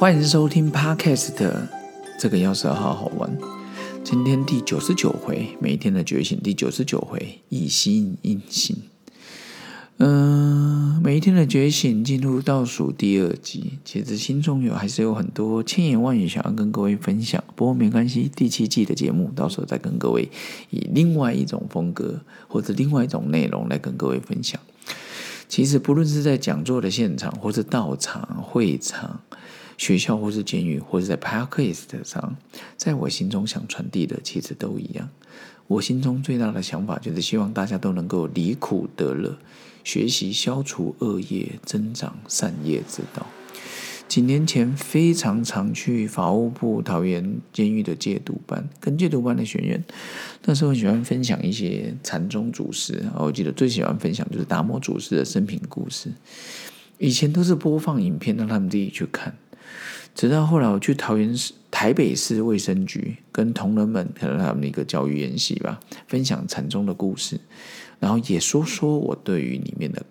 欢迎收听 Podcast 这个钥匙好好玩。今天第九十九回，每一天的觉醒第九十九回，一心一心。嗯，每一天的觉醒进入倒数第二集，其实心中有还是有很多千言万语想要跟各位分享。不过没关系，第七季的节目到时候再跟各位以另外一种风格或者另外一种内容来跟各位分享。其实不论是在讲座的现场，或是道场、会场、学校，或是监狱，或是在 podcast 上，在我心中想传递的，其实都一样。我心中最大的想法就是希望大家都能够离苦得乐。学习消除恶业，增长善业之道。几年前非常常去法务部桃园监狱的戒毒班，跟戒毒班的学员，那时候喜欢分享一些禅宗祖师。我记得最喜欢分享就是达摩祖师的生平故事。以前都是播放影片让他们自己去看，直到后来我去桃园市、台北市卫生局跟同仁们，可能他们一个教育演习吧，分享禅宗的故事。然后也说说我对于里面的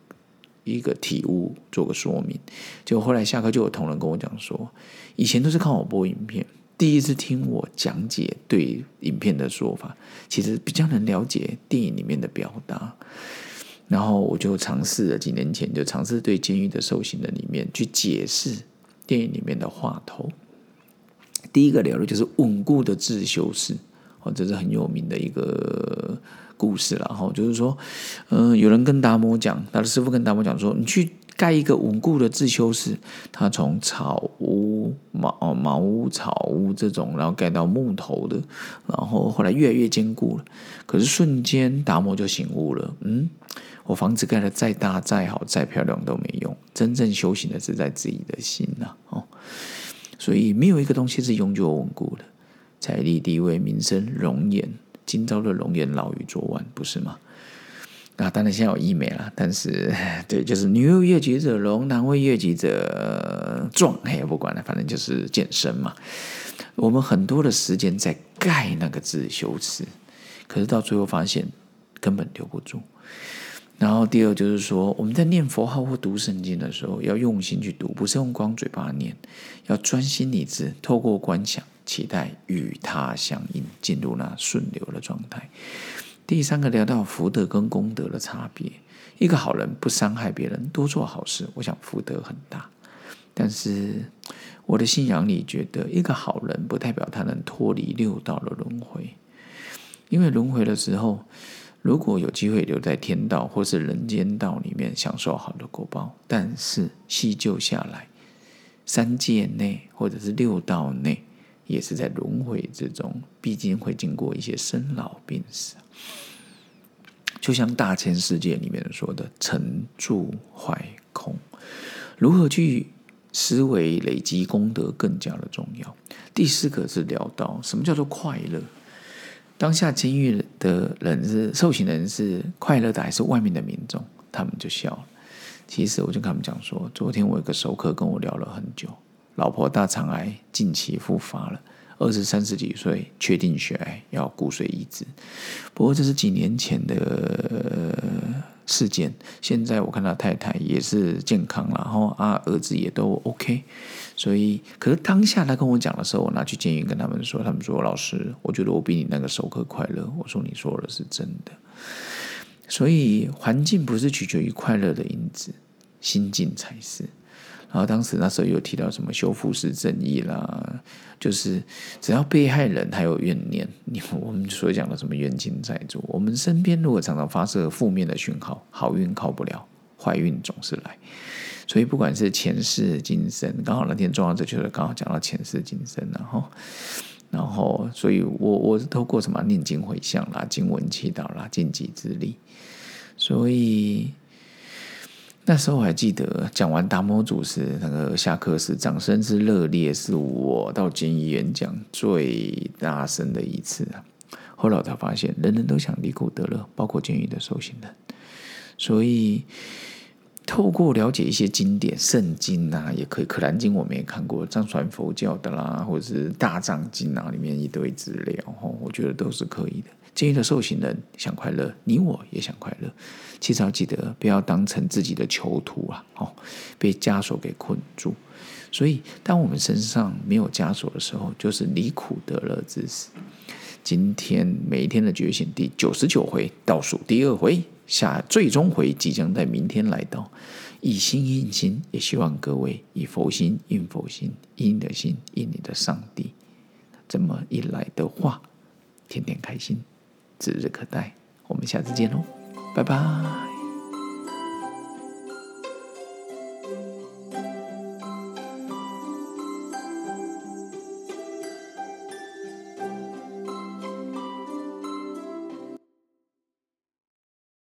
一个体悟，做个说明。就后来下课就有同仁跟我讲说，以前都是看我播影片，第一次听我讲解对影片的说法，其实比较能了解电影里面的表达。然后我就尝试了，几年前就尝试对监狱的受刑人里面去解释电影里面的话头。第一个聊的就是稳固的自修室，哦，这是很有名的一个。故事了哈，就是说，嗯，有人跟达摩讲，他的师傅跟达摩讲说，你去盖一个稳固的自修室，他从草屋、茅茅屋、草屋这种，然后盖到木头的，然后后来越来越坚固了。可是瞬间达摩就醒悟了，嗯，我房子盖的再大、再好、再漂亮都没用，真正修行的是在自己的心呐，哦，所以没有一个东西是永久稳固的，财力、地位、名声、容颜。今朝的容颜老于昨晚，不是吗？啊，当然现在有医美了，但是 对，就是女为悦己者容，男为悦己者壮。嘿，不管了，反正就是健身嘛。我们很多的时间在盖那个字修室，可是到最后发现根本留不住。然后第二就是说，我们在念佛号或读圣经的时候，要用心去读，不是用光嘴巴念，要专心理智，透过观想。期待与他相应，进入那顺流的状态。第三个聊到福德跟功德的差别，一个好人不伤害别人，多做好事，我想福德很大。但是我的信仰里觉得，一个好人不代表他能脱离六道的轮回，因为轮回的时候，如果有机会留在天道或是人间道里面享受好的果报，但是细究下来，三界内或者是六道内。也是在轮回之中，毕竟会经过一些生老病死。就像大千世界里面说的“成住坏空”，如何去思维累积功德更加的重要。第四个是聊到什么叫做快乐。当下监狱的人是受刑人是快乐的还是外面的民众？他们就笑了。其实我就跟他们讲说，昨天我有个熟客跟我聊了很久。老婆大肠癌近期复发了，二十三十几岁确定血癌，要骨髓移植。不过这是几年前的事件，现在我看到太太也是健康然后啊儿子也都 OK。所以，可是当下他跟我讲的时候，我拿去监狱跟他们说，他们说老师，我觉得我比你那个熟客快乐。我说你说的是真的。所以环境不是取决于快乐的因子，心境才是。然后当时那时候有提到什么修复式正义啦，就是只要被害人还有怨念，你我们所讲的什么冤亲债主，我们身边如果常常发射负面的讯号，好运靠不了，坏运总是来。所以不管是前世今生，刚好那天重要这就是刚好讲到前世今生，然后，然后，所以我我是透过什么念经回向啦，经文祈祷啦，尽己之力，所以。那时候我还记得讲完达摩祖师那个下课时，掌声之热烈，是我到监狱演讲最大声的一次啊！后来我才发现，人人都想离苦得乐，包括监狱的受刑人。所以，透过了解一些经典圣经啊，也可以，《可兰经》我们也看过，藏传佛教的啦，或者是大藏经啊，里面一堆资料，吼，我觉得都是可以的。监狱的受刑人想快乐，你我也想快乐。其实要记得，不要当成自己的囚徒啊！哦，被枷锁给困住。所以，当我们身上没有枷锁的时候，就是离苦得乐之时。今天每一天的觉醒第九十九回倒数第二回，下最终回即将在明天来到。以心印心，也希望各位以佛心印佛心，印你的心印你的上帝。这么一来的话，天天开心，指日可待。我们下次见喽，拜拜。